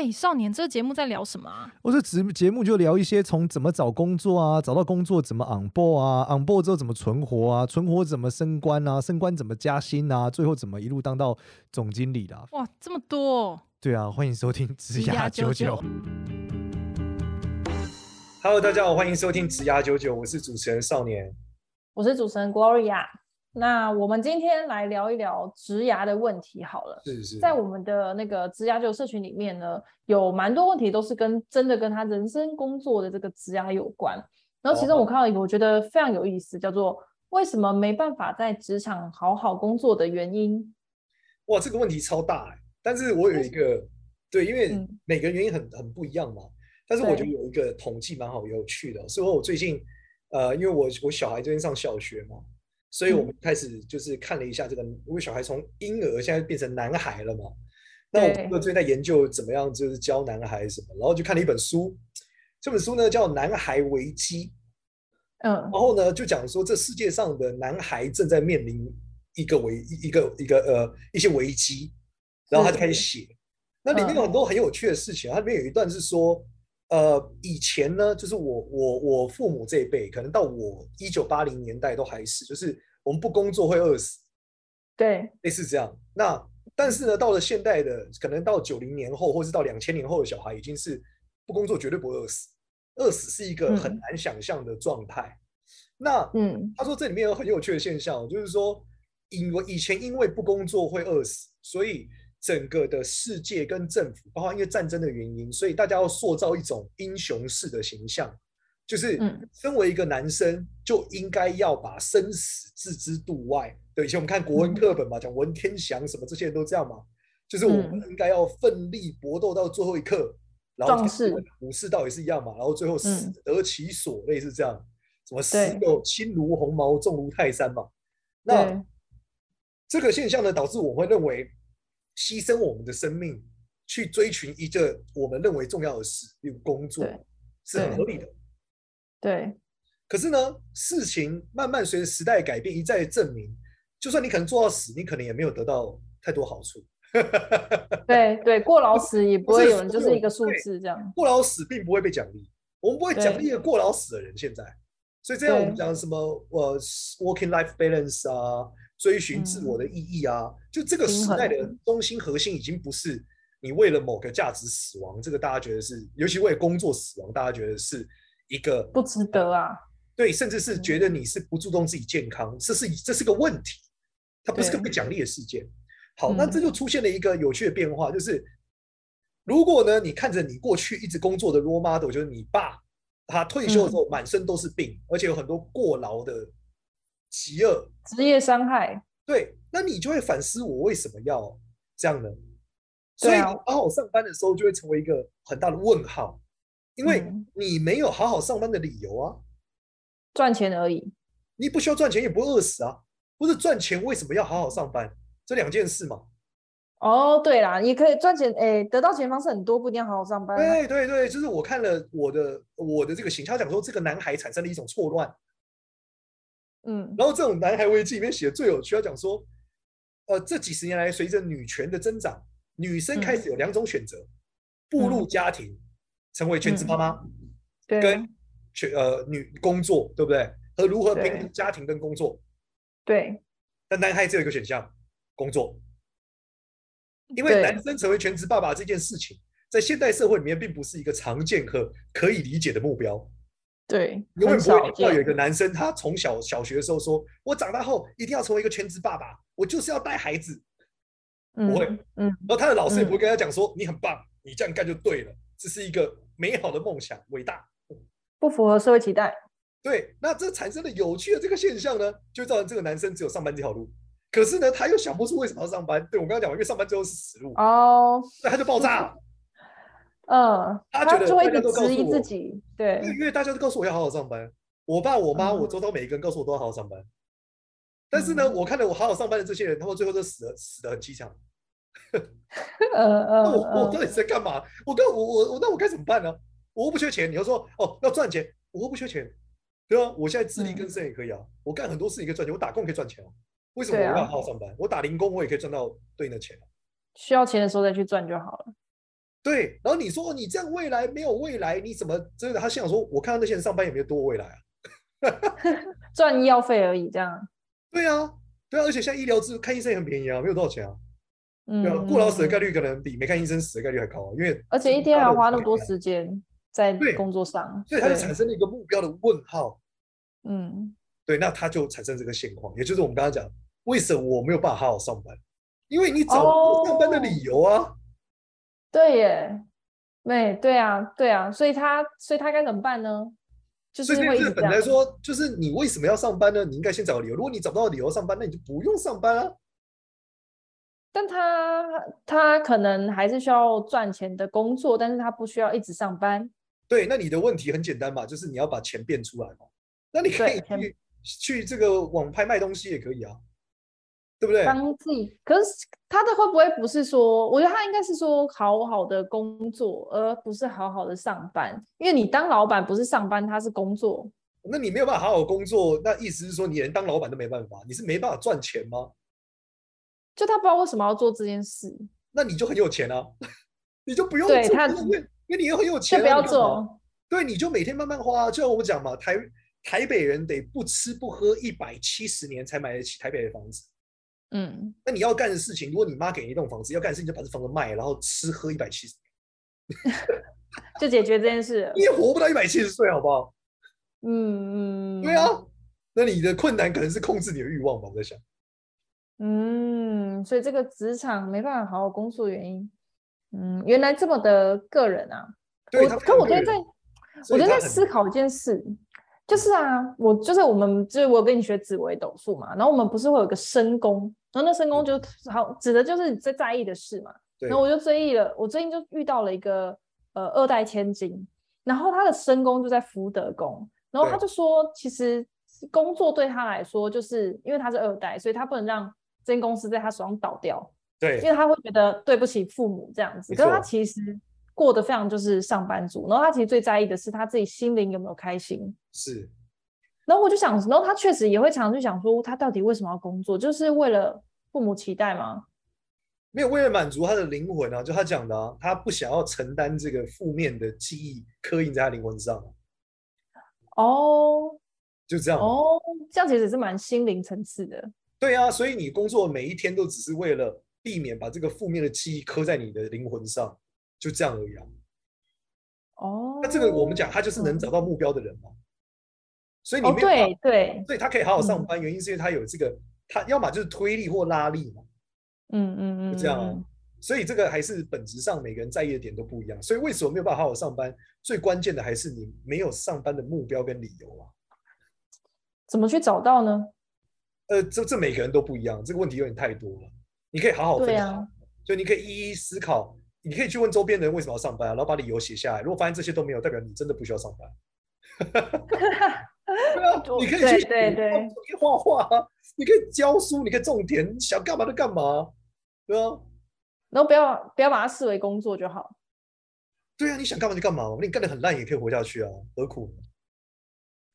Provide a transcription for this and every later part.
哎、欸，少年，这个节目在聊什么啊？我这节节目就聊一些从怎么找工作啊，找到工作怎么 on board 啊，on board 之后怎么存活啊，存活怎么升官啊，升官怎么加薪啊，最后怎么一路当到总经理的、啊。哇，这么多！对啊，欢迎收听职涯九九。Hello，大家好，欢迎收听职涯九九，我是主持人少年，我是主持人 Gloria。那我们今天来聊一聊植牙的问题好了。是是。在我们的那个职涯九九社群里面呢，有蛮多问题都是跟真的跟他人生工作的这个植牙有关。然后其中我看到一个我觉得非常有意思，叫做为什么没办法在职场好好工作的原因。哇，这个问题超大哎！但是我有一个对，因为每个原因很很不一样嘛。但是我觉得有一个统计蛮好有趣的，所以我最近呃，因为我我小孩最近上小学嘛。所以我们开始就是看了一下这个，因为小孩从婴儿现在变成男孩了嘛，那我们最近在研究怎么样就是教男孩什么，然后就看了一本书，这本书呢叫《男孩危机》，嗯，然后呢就讲说这世界上的男孩正在面临一个危一个一个呃一些危机，然后他就开始写，那里面有很多很有趣的事情，它里面有一段是说。呃，以前呢，就是我我我父母这一辈，可能到我一九八零年代都还是，就是我们不工作会饿死，对，类似这样。那但是呢，到了现代的，可能到九零年后，或是到两千年后的小孩，已经是不工作绝对不会饿死，饿死是一个很难想象的状态。嗯、那嗯，他说这里面有很有趣的现象，就是说，因为以前因为不工作会饿死，所以。整个的世界跟政府，包括因为战争的原因，所以大家要塑造一种英雄式的形象，就是身为一个男生就应该要把生死置之度外。对，以前我们看国文课本嘛，讲文天祥什么这些人都这样嘛，就是我们应该要奋力搏斗到最后一刻，然后武士道也是一样嘛，然后最后死得其所，类似这样，什么死有轻如鸿毛，重如泰山嘛。那这个现象呢，导致我会认为。牺牲我们的生命去追寻一个我们认为重要的事，比如工作，是很合理的。对。可是呢，事情慢慢随着时代改变，一再证明，就算你可能做到死，你可能也没有得到太多好处。对对，过劳死 也不会有人就是一个数字这样。过劳死并不会被奖励，我们不会奖励一个过劳死的人。现在，所以这样我们讲什么呃，working life balance 啊。追寻自我的意义啊，就这个时代的中心核心已经不是你为了某个价值死亡，这个大家觉得是，尤其为了工作死亡，大家觉得是一个不值得啊。对，甚至是觉得你是不注重自己健康，这是这是个问题，它不是个被奖励的事件。好，那这就出现了一个有趣的变化，就是如果呢，你看着你过去一直工作的 role model，就是你爸，他退休的时候满身都是病，而且有很多过劳的。饥饿职业伤害，对，那你就会反思我为什么要这样呢？所以刚好上班的时候就会成为一个很大的问号，因为你没有好好上班的理由啊，赚钱而已，你不需要赚钱也不会饿死啊，不是赚钱为什么要好好上班？这两件事嘛。哦，对啦，你可以赚钱，哎，得到钱方式很多，不一定要好好上班。对对对，就是我看了我的我的这个形象，讲说这个男孩产生了一种错乱。嗯，然后这种男孩危机里面写的最有趣，要讲说，呃，这几十年来随着女权的增长，女生开始有两种选择：步入家庭，成为全职妈妈，跟全呃女工作，对不对？和如何平衡家庭跟工作？对。但男孩只有一个选项：工作。因为男生成为全职爸爸这件事情，在现代社会里面并不是一个常见和可以理解的目标。对，永远不会要有一个男生，他从小小学的时候说：“我长大后一定要成为一个全职爸爸，我就是要带孩子。”不会，嗯，然后他的老师也不会跟他讲说：“你很棒，你这样干就对了，这是一个美好的梦想，伟大。”不符合社会期待。对，那这产生了有趣的这个现象呢，就造成这个男生只有上班这条路。可是呢，他又想不出为什么要上班。对，我刚刚讲，因为上班最后是死路哦，那他就爆炸了。嗯，他觉得就会一直质疑自己，对，因为大家都告诉我要好好上班，我爸、我妈、我周遭每一个人告诉我都要好好上班，但是呢，我看了我好好上班的这些人，他们最后都死了，死得很凄惨。嗯嗯，我我到底在干嘛？我跟我我我那我该怎么办呢？我又不缺钱，你要说哦要赚钱，我又不缺钱，对啊，我现在自力更生也可以啊，我干很多事情可以赚钱，我打工可以赚钱啊，为什么我要好好上班？我打零工我也可以赚到对应的钱啊。需要钱的时候再去赚就好了。对，然后你说你这样未来没有未来，你怎么真的？他心想说，我看到那些人上班也没有多未来啊，赚医药费而已，这样。对啊，对啊，而且现在医疗资看医生也很便宜啊，没有多少钱啊。嗯，对啊，过劳死的概率可能比没看医生死的概率还高啊，因为而且一天还要花那么多时间在工作上，所以他就产生了一个目标的问号。嗯，对，那他就产生这个现况，也就是我们刚刚讲，为什么我没有办法好好上班？因为你找不到上班的理由啊。哦、对耶，对对啊，对啊，所以他所以他该怎么办呢？就是会一直本来说，就是你为什么要上班呢？你应该先找个理由。如果你找不到理由上班，那你就不用上班啊。但他他可能还是需要赚钱的工作，但是他不需要一直上班。对，那你的问题很简单嘛，就是你要把钱变出来嘛。那你可以去去这个网拍卖东西也可以啊，对不对？帮自己，可是他的会不会不是说？我觉得他应该是说好好的工作，而不是好好的上班。因为你当老板不是上班，他是工作。那你没有办法好好工作，那意思是说你连当老板都没办法？你是没办法赚钱吗？就他不知道为什么要做这件事，那你就很有钱啊，你就不用做，对他，因为你又很有钱，就不要做。对，你就每天慢慢花。就像我们讲嘛，台台北人得不吃不喝一百七十年才买得起台北的房子。嗯，那你要干的事情，如果你妈给你一栋房子，要干的事情就把这房子卖，然后吃喝一百七十年，就解决这件事。你也活不到一百七十岁，好不好？嗯嗯，对啊，那你的困难可能是控制你的欲望吧？我在想。嗯，所以这个职场没办法好好工作原因，嗯，原来这么的个人啊。我可我觉得在，我觉得在思考一件事，就是啊，我就是我们就是我跟你学紫微斗数嘛，然后我们不是会有个身宫，然后那身宫就好指的就是你最在意的事嘛。然后我就追忆了，我最近就遇到了一个呃二代千金，然后他的身宫就在福德宫，然后他就说，其实工作对他来说，就是因为他是二代，所以他不能让。这间公司在他手上倒掉，对，因为他会觉得对不起父母这样子。可是他其实过得非常就是上班族，然后他其实最在意的是他自己心灵有没有开心。是，然后我就想，然后他确实也会常常去想说，他到底为什么要工作？就是为了父母期待吗？没有，为了满足他的灵魂啊！就他讲的啊，他不想要承担这个负面的记忆刻印在他灵魂上。哦，就这样哦，这样其实是蛮心灵层次的。对啊，所以你工作每一天都只是为了避免把这个负面的记忆刻在你的灵魂上，就这样而已啊。哦，那这个我们讲，他就是能找到目标的人嘛。所以你没有、哦、对对，所以他可以好好上班，原因是因为他有这个，嗯、他要么就是推力或拉力嘛。嗯嗯嗯，就这样啊。所以这个还是本质上每个人在意的点都不一样。所以为什么没有办法好好上班？最关键的还是你没有上班的目标跟理由啊。怎么去找到呢？呃，这这每个人都不一样，这个问题有点太多了。你可以好好分享，啊、所以你可以一一思考。你可以去问周边的人为什么要上班，然后把理由写下来。如果发现这些都没有，代表你真的不需要上班。对啊，你可以去对对可以画画，你可以教书，你可以种田，你想干嘛就干嘛，对啊。然后不要不要把它视为工作就好。对啊，你想干嘛就干嘛，你干得很烂也可以活下去啊，何苦呢？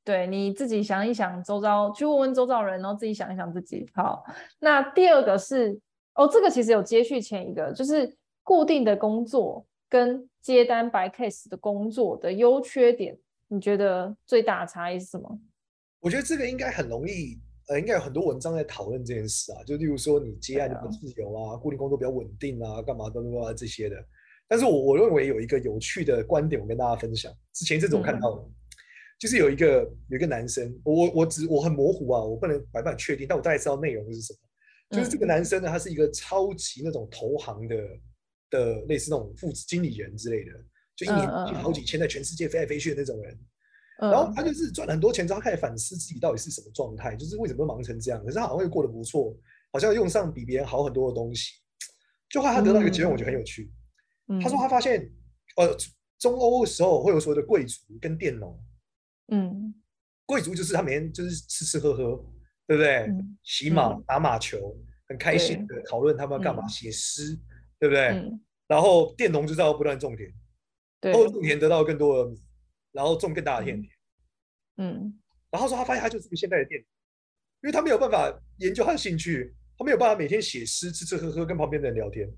对，你自己想一想，周遭去问问周遭人，然后自己想一想自己。好，那第二个是哦，这个其实有接续前一个，就是固定的工作跟接单白 case 的工作的优缺点，你觉得最大的差异是什么？我觉得这个应该很容易，呃，应该有很多文章在讨论这件事啊。就例如说，你接案就不自由啊，固定工作比较稳定啊，干嘛的啊这些的。但是我我认为有一个有趣的观点，我跟大家分享。之前这种看到的。嗯就是有一个有一个男生，我我只我很模糊啊，我不能百分百确定，但我大概知道内容是什么。就是这个男生呢，他是一个超级那种投行的的类似那种副经理人之类的，就一年好几千，在全世界飞来飞去的那种人。然后他就是赚了很多钱之后，他开始反思自己到底是什么状态，就是为什么会忙成这样。可是他好像会过得不错，好像用上比别人好很多的东西。就后来他得到一个结论，我觉得很有趣。他说他发现，呃，中欧的时候会有所谓的贵族跟佃农。嗯，贵族就是他每天就是吃吃喝喝，对不对？嗯、骑马、打马球，嗯、很开心的讨论他们要干嘛，写诗，对不对？嗯、然后佃农就是要不断种田，然后种田得到更多的米，然后种更大的田田。嗯，然后说他发现他就是个现代的佃农，因为他没有办法研究他的兴趣，他没有办法每天写诗、吃吃喝喝跟旁边的人聊天。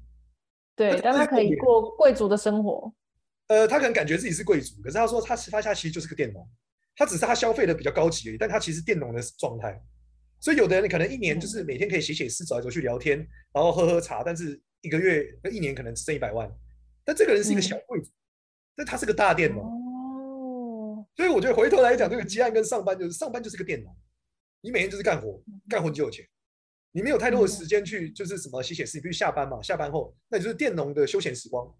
对，但他可以过贵族的生活。呃，他可能感觉自己是贵族，可是他说他他家其实就是个佃农，他只是他消费的比较高级而已，但他其实佃农的状态。所以有的人可能一年就是每天可以写写诗，走来走去聊天，然后喝喝茶，但是一个月、一年可能只剩一百万。但这个人是一个小贵族，嗯、但他是个大佃农。哦。所以我觉得回头来讲，这个接案跟上班就是上班就是个佃农，你每天就是干活，干活就有钱，你没有太多的时间去就是什么写写诗，比如下班嘛，下班后那就是佃农的休闲时光。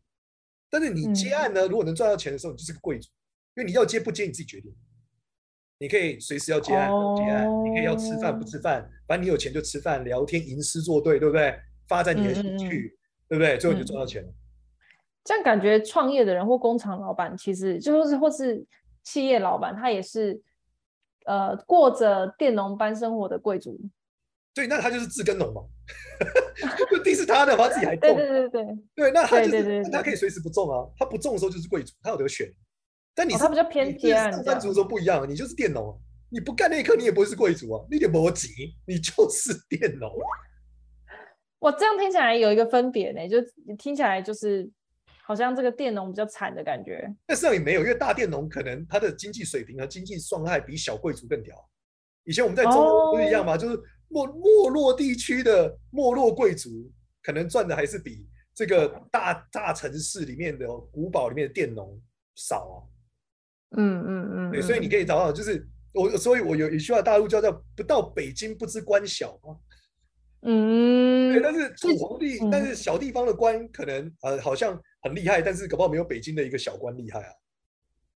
但是你接案呢，如果能赚到钱的时候，你就是个贵族，因为你要接不接你自己决定。你可以随时要接案，接案，你可以要吃饭不吃饭，反正你有钱就吃饭、聊天、吟诗作对，对不对？发展你的兴趣，对不对？最后你就赚到钱了。这样感觉创业的人或工厂老板，其实就是或是企业老板，他也是呃过着佃农般生活的贵族。对，那他就是自耕农嘛，地是他的，他自己还种。对对对对，对，那他就是他可以随时不种啊，他不种的时候就是贵族，他有得选。但你是、哦、他比较偏接案，上班族的时候不一样，你就是佃农，你不干那一刻，你也不会是贵族啊，你点逻辑，你就是佃农。我这样听起来有一个分别呢，就听起来就是好像这个佃农比较惨的感觉。但实际上也没有，因为大佃农可能他的经济水平和经济状态比小贵族更屌。以前我们在中国不是一样吗？哦、就是没没落地区的没落贵族，可能赚的还是比这个大大城市里面的古堡里面的佃农少啊。嗯嗯嗯，对，所以你可以找到，就是我，所以我有一句话，大陆叫做“不到北京不知官小”嘛。嗯，对，但是土皇帝，嗯、但是小地方的官可能呃好像很厉害，但是搞不好没有北京的一个小官厉害啊。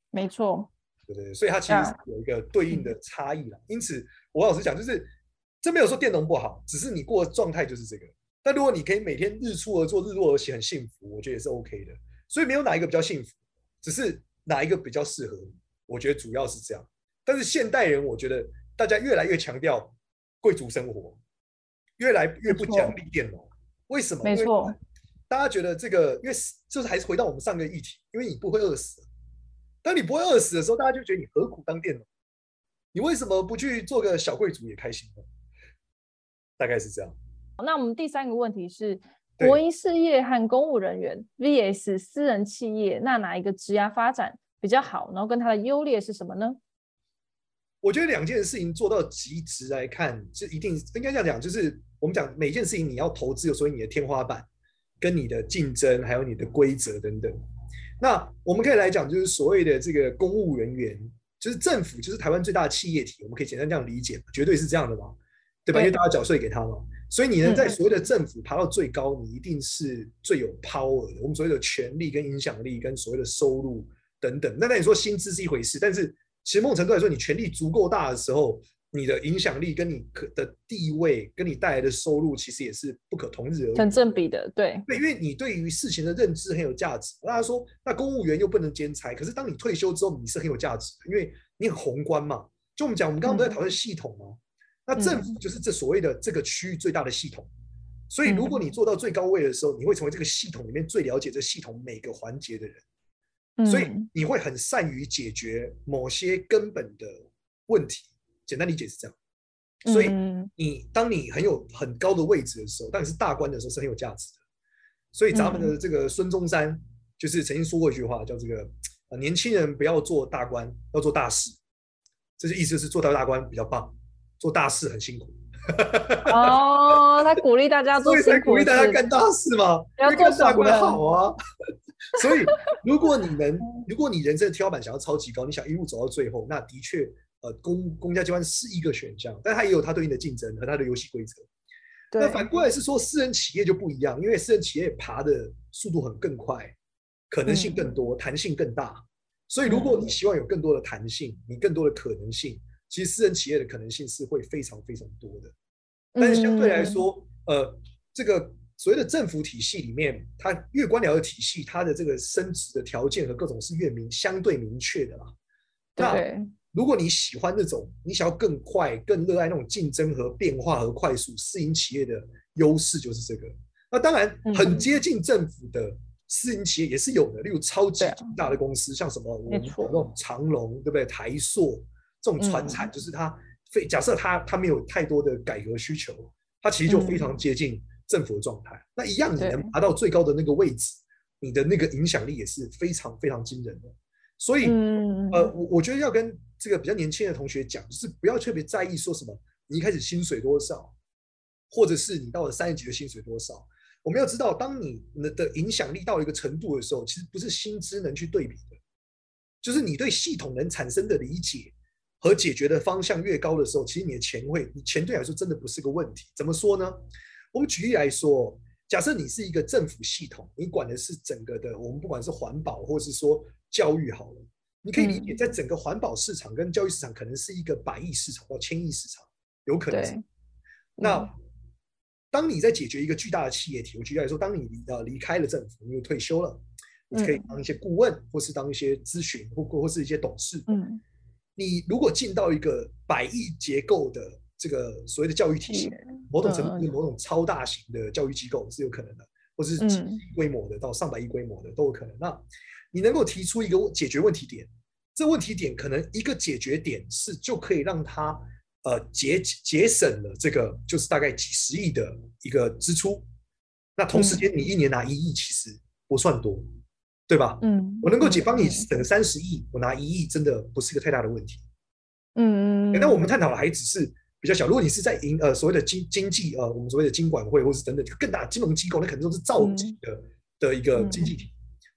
没错，对对，所以它其实有一个对应的差异啦。啊、因此，我老实讲，就是这没有说佃农不好，只是你过的状态就是这个。但如果你可以每天日出而作，日落而息，很幸福，我觉得也是 OK 的。所以没有哪一个比较幸福，只是。哪一个比较适合你？我觉得主要是这样。但是现代人，我觉得大家越来越强调贵族生活，越来越不奖励佃农。为什么？没错。大家觉得这个，因为就是还是回到我们上个议题，因为你不会饿死。当你不会饿死的时候，大家就觉得你何苦当佃农？你为什么不去做个小贵族也开心呢？大概是这样。那我们第三个问题是。国营事业和公务人员 vs 私人企业，那哪一个职涯发展比较好？然后跟它的优劣是什么呢？我觉得两件事情做到极致来看，是一定应该这样讲，就是我们讲每件事情你要投资，有所以你的天花板、跟你的竞争，还有你的规则等等。那我们可以来讲，就是所谓的这个公务人员，就是政府，就是台湾最大的企业体，我们可以简单这样理解，绝对是这样的嘛，对吧？对，因为大家缴税给他嘛。所以你能在所谓的政府爬到最高，嗯、你一定是最有 power 的。我们所谓的权力跟影响力跟所谓的收入等等。那那你说薪资是一回事，但是其实某种程度来说，你权力足够大的时候，你的影响力跟你可的地位跟你带来的收入，其实也是不可同日而语。成正比的，对。对，因为你对于事情的认知很有价值。大家说，那公务员又不能兼差，可是当你退休之后，你是很有价值的，因为你很宏观嘛。就我们讲，我们刚刚不在讨论系统吗？嗯那政府就是这所谓的这个区域最大的系统，所以如果你做到最高位的时候，你会成为这个系统里面最了解这系统每个环节的人，所以你会很善于解决某些根本的问题。简单理解是这样，所以你当你很有很高的位置的时候，当你是大官的时候是很有价值的。所以咱们的这个孙中山就是曾经说过一句话，叫这个年轻人不要做大官，要做大事。这是意思是做到大官比较棒。做大事很辛苦哦，他鼓励大家做，所以才鼓励大家干大事嘛，要干大官好啊。所以，如果你能，如果你人生的天花板想要超级高，你想一路走到最后，那的确，呃，公公家机关是一个选项，但它也有它对应的竞争和它的游戏规则。那反过来是说，私人企业就不一样，因为私人企业爬的速度很更快，可能性更多，弹、嗯、性更大。所以，如果你希望有更多的弹性，你更多的可能性。其实私人企业的可能性是会非常非常多的，但是相对来说，嗯、呃，这个所谓的政府体系里面，它越官僚的体系，它的这个升职的条件和各种是越明相对明确的啦。对那如果你喜欢那种，你想要更快、更热爱那种竞争和变化和快速，私营企业的优势就是这个。那当然，很接近政府的私营企业也是有的，例如超级大的公司，啊、像什么我们那种长隆，对不对？台塑。这种传产就是它非假设它它没有太多的改革需求，它其实就非常接近政府的状态。那一样，你能爬到最高的那个位置，你的那个影响力也是非常非常惊人的。所以，嗯、呃，我我觉得要跟这个比较年轻的同学讲，就是不要特别在意说什么，你一开始薪水多少，或者是你到了三十级的薪水多少。我们要知道，当你的影响力到一个程度的时候，其实不是薪资能去对比的，就是你对系统能产生的理解和解决的方向越高的时候，其实你的钱会，你钱对你来说真的不是个问题。怎么说呢？我们举例来说，假设你是一个政府系统，你管的是整个的，我们不管是环保或是说教育好了，你可以理解，在整个环保市场跟教育市场可能是一个百亿市场到千亿市场，有可能是。那当你在解决一个巨大的企业体，我举例来说，当你呃离开了政府，你又退休了，你可以当一些顾问，或是当一些咨询，或或是一些董事。嗯，你如果进到一个百亿结构的这个所谓的教育体系，某种程度某种超大型的教育机构是有可能的，或是几亿规模的到上百亿规模的都有可能。那你能够提出一个解决问题点，这问题点可能一个解决点是就可以让它。呃，节节省了这个就是大概几十亿的一个支出，那同时间你一年拿一亿其实不算多，嗯、对吧？嗯，我能够解帮你省三十亿，我拿一亿真的不是一个太大的问题。嗯，那我们探讨的还只是比较小。如果你是在银呃所谓的经经济呃我们所谓的金管会或是等等更大的金融机构，那可能都是造级的、嗯、的一个经济体。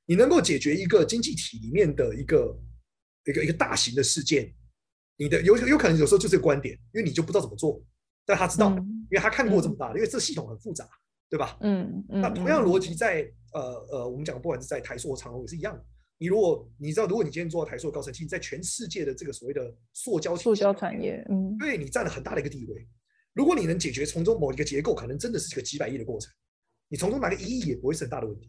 你能够解决一个经济体里面的一个一个一个大型的事件。你的有有可能有时候就是个观点，因为你就不知道怎么做，但他知道，因为他看过这么大，因为这系统很复杂，对吧？嗯嗯。那同样逻辑在呃呃，我们讲不管是在台塑或长荣也是一样的。你如果你知道，如果你今天做到台塑高层，其实在全世界的这个所谓的塑胶塑胶产业，嗯，对你占了很大的一个地位。如果你能解决从中某一个结构，可能真的是一个几百亿的过程，你从中拿个一亿也不会是很大的问题。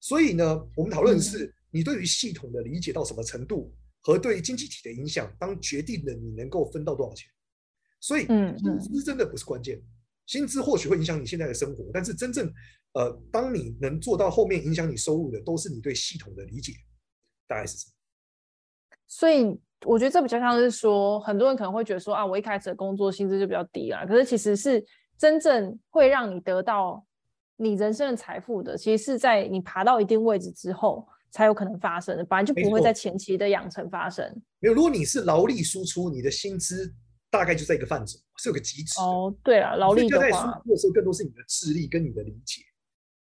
所以呢，我们讨论的是你对于系统的理解到什么程度。和对经济体的影响，当决定了你能够分到多少钱，所以薪资真的不是关键，薪资或许会影响你现在的生活，但是真正呃，当你能做到后面影响你收入的，都是你对系统的理解，大概是什么？所以我觉得这比较像是说，很多人可能会觉得说啊，我一开始的工作薪资就比较低啦，可是其实是真正会让你得到你人生的财富的，其实是在你爬到一定位置之后。才有可能发生的，本来就不会在前期的养成发生。没有，如果你是劳力输出，你的薪资大概就在一个范畴，是有个极值。哦，对啊，劳力在输出的时候更多是你的智力跟你的理解。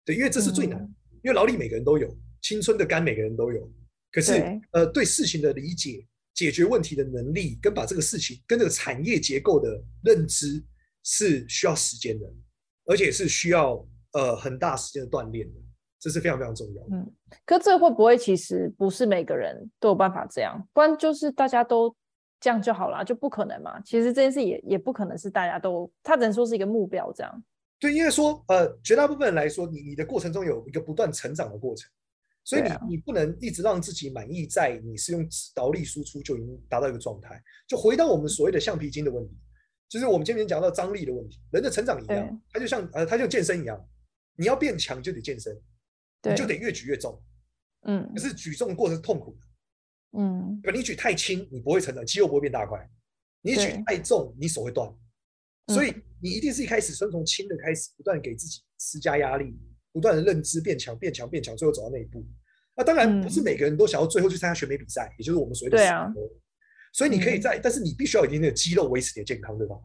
对，因为这是最难，嗯、因为劳力每个人都有，青春的肝每个人都有。可是，呃，对事情的理解、解决问题的能力，跟把这个事情跟这个产业结构的认知，是需要时间的，而且是需要呃很大时间的锻炼的。这是非常非常重要的。嗯，可这会不会其实不是每个人都有办法这样？不然就是大家都这样就好了，就不可能嘛。其实这件事也也不可能是大家都，他只能说是一个目标这样。对，因为说呃，绝大部分人来说，你你的过程中有一个不断成长的过程，所以你、啊、你不能一直让自己满意在你是用劳力输出就已经达到一个状态。就回到我们所谓的橡皮筋的问题，就是我们今天讲到张力的问题，人的成长一样，他就像呃，他就健身一样，你要变强就得健身。你就得越举越重，嗯，可是举重的过程是痛苦的，嗯，对吧？你举太轻，你不会成长，肌肉不会变大块；你举太重，你手会断。所以你一定是一开始先从轻的开始，不断给自己施加压力，不断的认知变强、变强、变强，最后走到那一步。那当然不是每个人都想要最后去参加选美比赛，也就是我们所谓的死磕。所以你可以在，但是你必须要有一定的肌肉维持你的健康，对吧？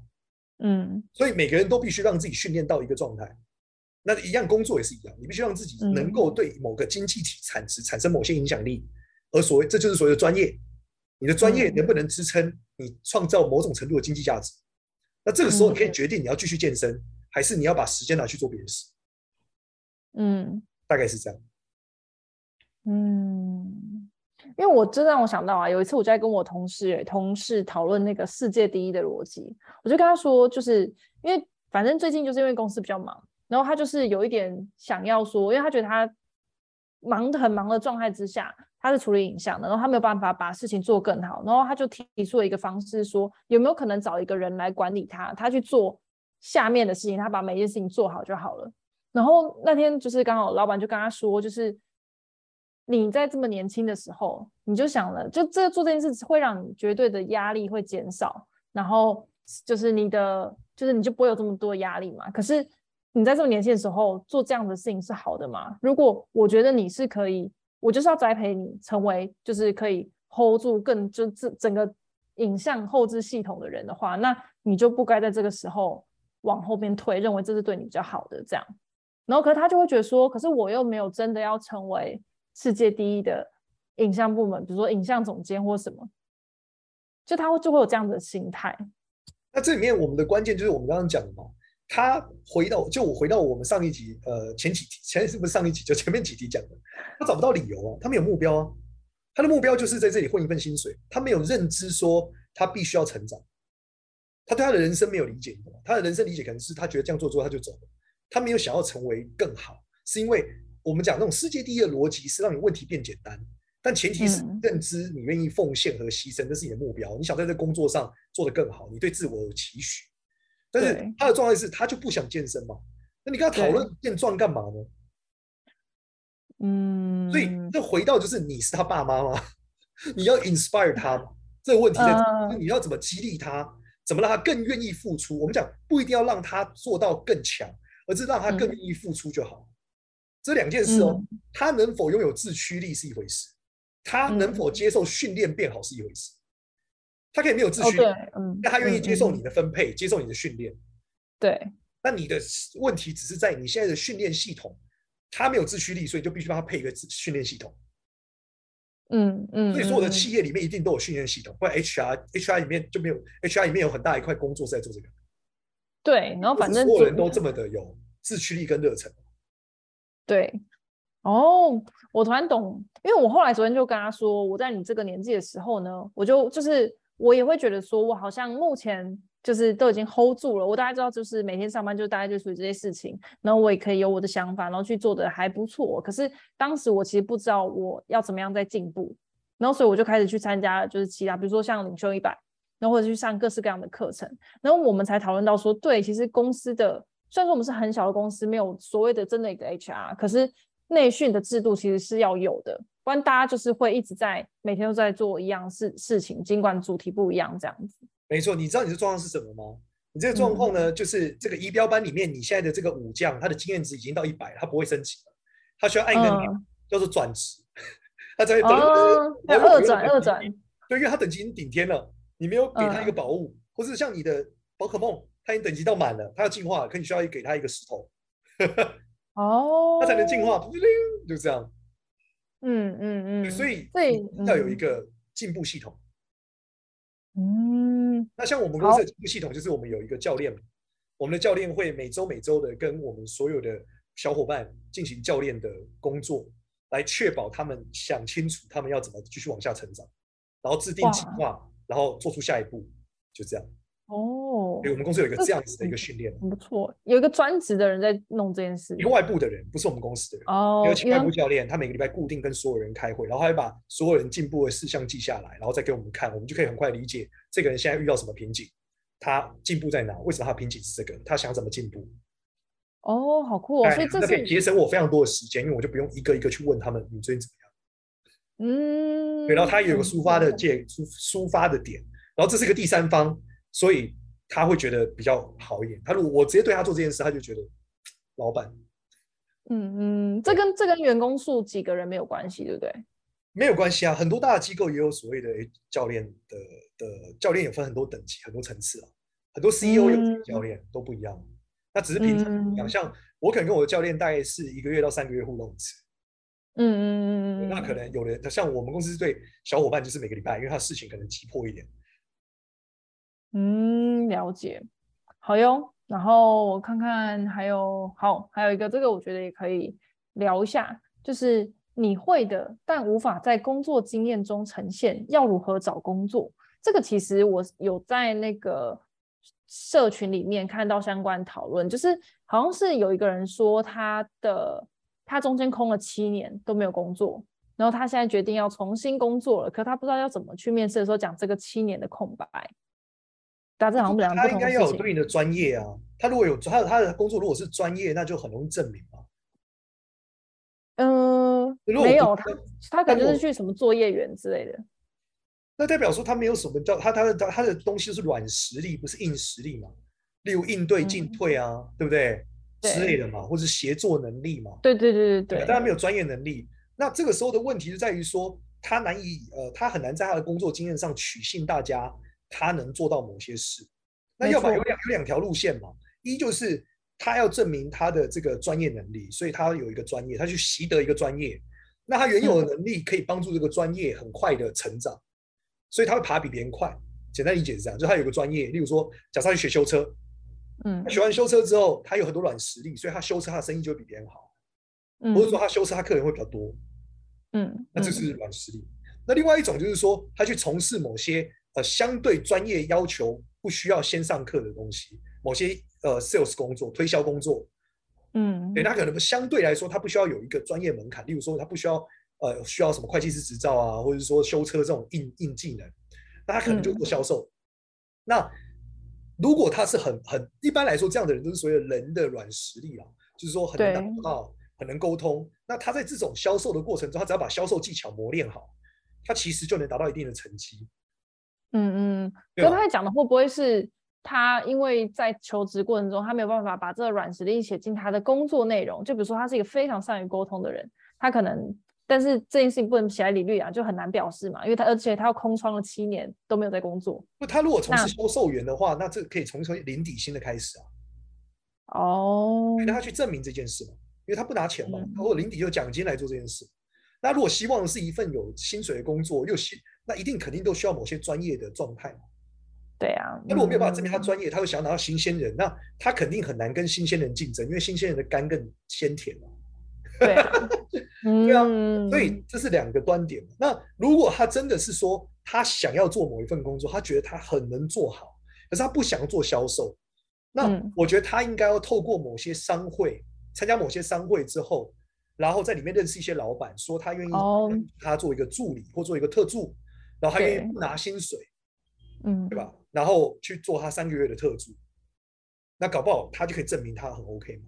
嗯，所以每个人都必须让自己训练到一个状态。那一样工作也是一样，你必须让自己能够对某个经济体产值产生某些影响力，而所谓这就是所谓的专业。你的专业能不能支撑你创造某种程度的经济价值？那这个时候你可以决定你要继续健身，还是你要把时间拿去做别的事。嗯，大概是这样。嗯，因为我真让我想到啊，有一次我在跟我同事同事讨论那个世界第一的逻辑，我就跟他说，就是因为反正最近就是因为公司比较忙。然后他就是有一点想要说，因为他觉得他忙得很忙的状态之下，他是处理影像的，然后他没有办法把事情做更好，然后他就提出了一个方式，说有没有可能找一个人来管理他，他去做下面的事情，他把每件事情做好就好了。然后那天就是刚好老板就跟他说，就是你在这么年轻的时候，你就想了，就这做这件事会让你绝对的压力会减少，然后就是你的就是你就不会有这么多压力嘛。可是你在这么年轻的时候做这样的事情是好的吗？如果我觉得你是可以，我就是要栽培你成为就是可以 hold 住更就这整个影像后置系统的人的话，那你就不该在这个时候往后边退，认为这是对你比较好的这样。然后可是他就会觉得说，可是我又没有真的要成为世界第一的影像部门，比如说影像总监或什么，就他会就会有这样的心态。那这里面我们的关键就是我们刚刚讲的嘛，他回到就我回到我们上一集呃前几题前是不是上一集就 前面几题讲的，他找不到理由啊，他没有目标啊，他的目标就是在这里混一份薪水，他没有认知说他必须要成长，他对他的人生没有理解，他的人生理解可能是他觉得这样做之后他就走了，他没有想要成为更好，是因为我们讲那种世界第一的逻辑是让你问题变简单。但前提是认知，你愿意奉献和牺牲，这是你的目标。你想在这工作上做得更好，你对自我有期许。但是他的状态是他就不想健身嘛？那你跟他讨论健壮干嘛呢？嗯，所以这回到就是你是他爸妈吗？你要 inspire 他吗？这个问题在这，你要怎么激励他？怎么让他更愿意付出？我们讲不一定要让他做到更强，而是让他更愿意付出就好。这两件事哦，他能否拥有自驱力是一回事。他能否接受训练变好是一回事，他可以没有自驱，嗯，但他愿意接受你的分配，接受你的训练，对。那你的问题只是在你现在的训练系统，他没有自驱力，所以就必须帮他配一个训练系统。嗯嗯。所以所有的企业里面一定都有训练系统，不然 HR HR 里面就没有 HR 里面有很大一块工作是在做这个。对，然后反正所有人都这么的有自驱力跟热忱。对。哦，我突然懂，因为我后来昨天就跟他说，我在你这个年纪的时候呢，我就就是我也会觉得说，我好像目前就是都已经 hold 住了，我大概知道就是每天上班就大概就属于这些事情，然后我也可以有我的想法，然后去做的还不错。可是当时我其实不知道我要怎么样再进步，然后所以我就开始去参加就是其他，比如说像领袖一百，然后或者去上各式各样的课程，然后我们才讨论到说，对，其实公司的虽然说我们是很小的公司，没有所谓的真的一个 HR，可是。内训的制度其实是要有的，不然大家就是会一直在每天都在做一样事事情，尽管主题不一样这样子。没错，你知道你的状况是什么吗？你这个状况呢，嗯、就是这个仪表班里面你现在的这个武将，他的经验值已经到一百，他不会升级了，他需要按一个钮、嗯、叫做转职，他在等二转二转。对，因为他等级已经顶天了，你没有给他一个宝物，嗯、或是像你的宝可梦，他已经等级到满了，他要进化，可你需要给他一个石头。哦，它才能进化，就这样。嗯嗯嗯，所以要有一个进步系统。嗯，那像我们公司的进步系统，就是我们有一个教练，我们的教练会每周每周的跟我们所有的小伙伴进行教练的工作，来确保他们想清楚他们要怎么继续往下成长，然后制定计划，然后做出下一步，就这样。哦，对，我们公司有一个这样子的一个训练，很不错。有一个专职的人在弄这件事，一个外部的人，不是我们公司的人。哦，有请外部教练，他每个礼拜固定跟所有人开会，然后他会把所有人进步的事项记下来，然后再给我们看，我们就可以很快理解这个人现在遇到什么瓶颈，他进步在哪，为什么他瓶颈是这个，他想怎么进步。哦，好酷哦！所以这可以节省我非常多的时间，因为我就不用一个一个去问他们你最近怎么样。嗯，对，然后他有个抒发的界，抒抒发的点，然后这是个第三方。所以他会觉得比较好一点。他如果我直接对他做这件事，他就觉得老板，嗯嗯，这跟这跟员工数几个人没有关系，对不对？没有关系啊，很多大的机构也有所谓的教练的的教练，有分很多等级、很多层次啊。很多 CEO 有教练、嗯、都不一样，那只是平常讲。像我可能跟我的教练大概是一个月到三个月互动一次。嗯嗯嗯嗯，那可能有的像我们公司对小伙伴就是每个礼拜，因为他事情可能急迫一点。嗯，了解，好哟。然后我看看还有好，还有一个这个我觉得也可以聊一下，就是你会的，但无法在工作经验中呈现，要如何找工作？这个其实我有在那个社群里面看到相关讨论，就是好像是有一个人说他的他中间空了七年都没有工作，然后他现在决定要重新工作了，可他不知道要怎么去面试的时候讲这个七年的空白。大家好像不，他应该要有对应的专业啊。他如果有他的他的工作如果是专业，那就很容易证明嘛。嗯、呃，没有他，他可能就是去什么作业员之类的。那代表说他没有什么叫他他的他的东西是软实力，不是硬实力嘛？例如应对进退啊，嗯、对不对？之类的嘛，或者协作能力嘛。对对对对对，但他没有专业能力。那这个时候的问题就在于说，他难以呃，他很难在他的工作经验上取信大家，他能做到某些事。那要么有两有两条路线嘛，一就是他要证明他的这个专业能力，所以他有一个专业，他去习得一个专业，那他原有的能力可以帮助这个专业很快的成长，所以他会爬比别人快。简单理解是这样，就他有个专业，例如说，假设他去学修车，嗯，他学完修车之后，他有很多软实力，所以他修车他的生意就会比别人好，嗯，或者说他修车他客人会比较多，嗯，那这是软实力。那另外一种就是说，他去从事某些呃相对专业要求不需要先上课的东西，某些呃 sales 工作、推销工作，嗯，对，他可能相对来说他不需要有一个专业门槛，例如说他不需要呃需要什么会计师执照啊，或者说修车这种硬硬技能。那他可能就做销售。嗯、那如果他是很很一般来说，这样的人都是所谓的人的软实力啊，就是说很能打到，很能沟通。那他在这种销售的过程中，他只要把销售技巧磨练好，他其实就能达到一定的成绩。嗯嗯，刚才讲的会不会是他因为在求职过程中，他没有办法把这个软实力写进他的工作内容？就比如说，他是一个非常善于沟通的人，他可能。但是这件事情不能写在履历啊，就很难表示嘛，因为他而且他要空窗了七年都没有在工作。那他如果从事销售员的话，那，那这个可以从从零底薪的开始啊。哦。让他去证明这件事嘛，因为他不拿钱嘛，他或者零底就奖金来做这件事。嗯、那如果希望是一份有薪水的工作，又希那一定肯定都需要某些专业的状态嘛。对啊。那如果没有办法证明他专业，他会想要拿到新鲜人，那他肯定很难跟新鲜人竞争，因为新鲜人的肝更鲜甜嘛。对啊，对啊，所以这是两个端点。那如果他真的是说他想要做某一份工作，他觉得他很能做好，可是他不想要做销售，那我觉得他应该要透过某些商会，参加某些商会之后，然后在里面认识一些老板，说他愿意他做一个助理或做一个特助，然后他愿意不拿薪水，嗯，对吧？然后去做他三个月的特助，那搞不好他就可以证明他很 OK 嘛。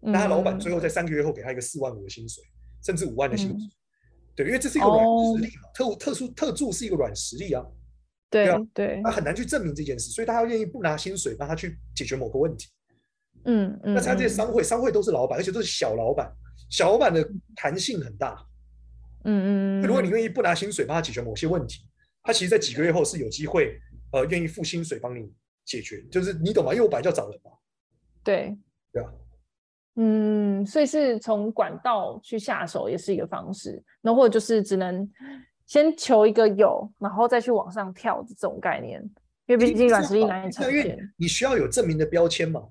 那他老板最后在三个月后给他一个四万五的薪水，甚至五万的薪水，嗯、对，因为这是一个软实力嘛，哦、特特殊特助是一个软实力啊，对，对啊，对，他很难去证明这件事，所以大家愿意不拿薪水帮他去解决某个问题，嗯嗯，那他这些商会，商会都是老板，而且都是小老板，小老板的弹性很大，嗯嗯，如果你愿意不拿薪水帮他解决某些问题，他其实，在几个月后是有机会，呃，愿意付薪水帮你解决，就是你懂吗？因为我本来就要找人嘛，对，对啊。嗯，所以是从管道去下手也是一个方式，那或者就是只能先求一个有，然后再去往上跳这种概念，因为毕竟软实力难以呈现。你需要有证明的标签嘛？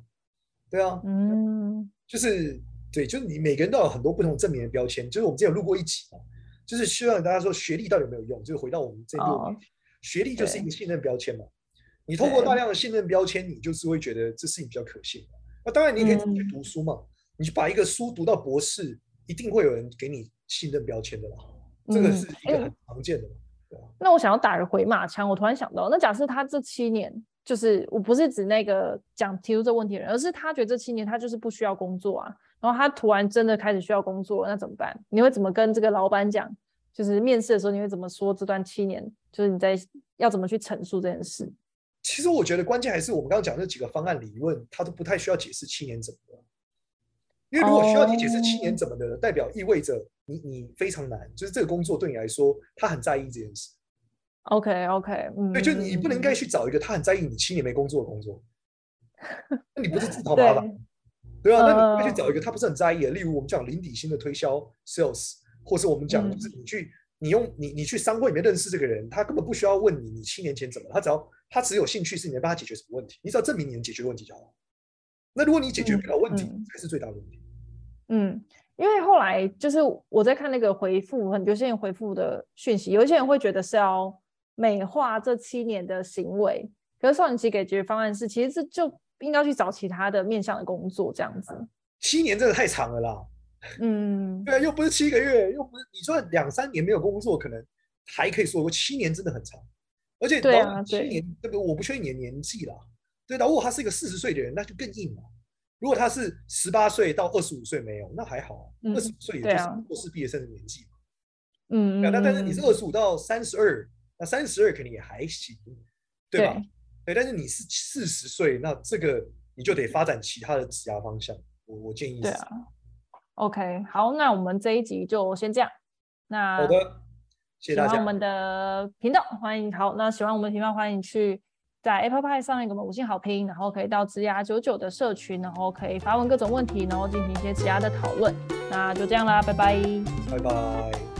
对啊，嗯，就是对，就是你每个人都有很多不同证明的标签。就是我们之前有录过一集嘛，就是希望大家说学历到底有没有用？就是回到我们这个、哦、学历就是一个信任标签嘛。你透过大量的信任标签，你就是会觉得这事情比较可信。那当然你可以自己去读书嘛。嗯你去把一个书读到博士，一定会有人给你信任标签的啦。嗯、这个是一个很常见的。对啊。那我想要打个回马枪，我突然想到，那假设他这七年，就是我不是指那个讲提出这个问题的人，而是他觉得这七年他就是不需要工作啊，然后他突然真的开始需要工作，那怎么办？你会怎么跟这个老板讲？就是面试的时候，你会怎么说这段七年？就是你在要怎么去陈述这件事？其实我觉得关键还是我们刚刚讲的这几个方案理论，他都不太需要解释七年怎么了。因为如果需要你解释七年怎么的，oh. 代表意味着你你非常难，就是这个工作对你来说，他很在意这件事。OK OK，嗯，对，就你不能该去找一个他很在意你七年没工作的工作，那你不是自讨麻烦？对，对啊，那你该去找一个他不是很在意的，例如我们讲零底薪的推销 sales，或是我们讲就是你去、嗯、你用你你去商会里面认识这个人，他根本不需要问你你七年前怎么，他只要他只有兴趣是你能帮他解决什么问题，你只要证明你能解决问题就好了。那如果你解决不了问题，才是最大的问题。嗯，因为后来就是我在看那个回复，很多些人回复的讯息，有一些人会觉得是要美化这七年的行为，可是少年期给解决方案是，其实这就应该去找其他的面向的工作这样子。七年真的太长了啦。嗯，对，又不是七个月，又不是你说两三年没有工作，可能还可以说，七年真的很长，而且对啊，七年对不对？我不确定你的年纪啦。对的，如果他是一个四十岁的人，那就更硬了。如果他是十八岁到二十五岁没有，那还好，二十五岁也就是硕士毕业生的年纪嘛。嗯，那但是你是二十五到三十二，那三十二肯定也还行，对吧？对，对，但是你是四十岁，那这个你就得发展其他的职业方向。我我建议对啊。OK，好，那我们这一集就先这样。那好的，谢谢大家。喜欢我们的频道，欢迎好。那喜欢我们的频道，欢迎去在 Apple Pie 上面给我们五星好评，然后可以到职涯九九的社群，然后可以发问各种问题，然后进行一些职涯的讨论。那就这样啦，拜拜，拜拜。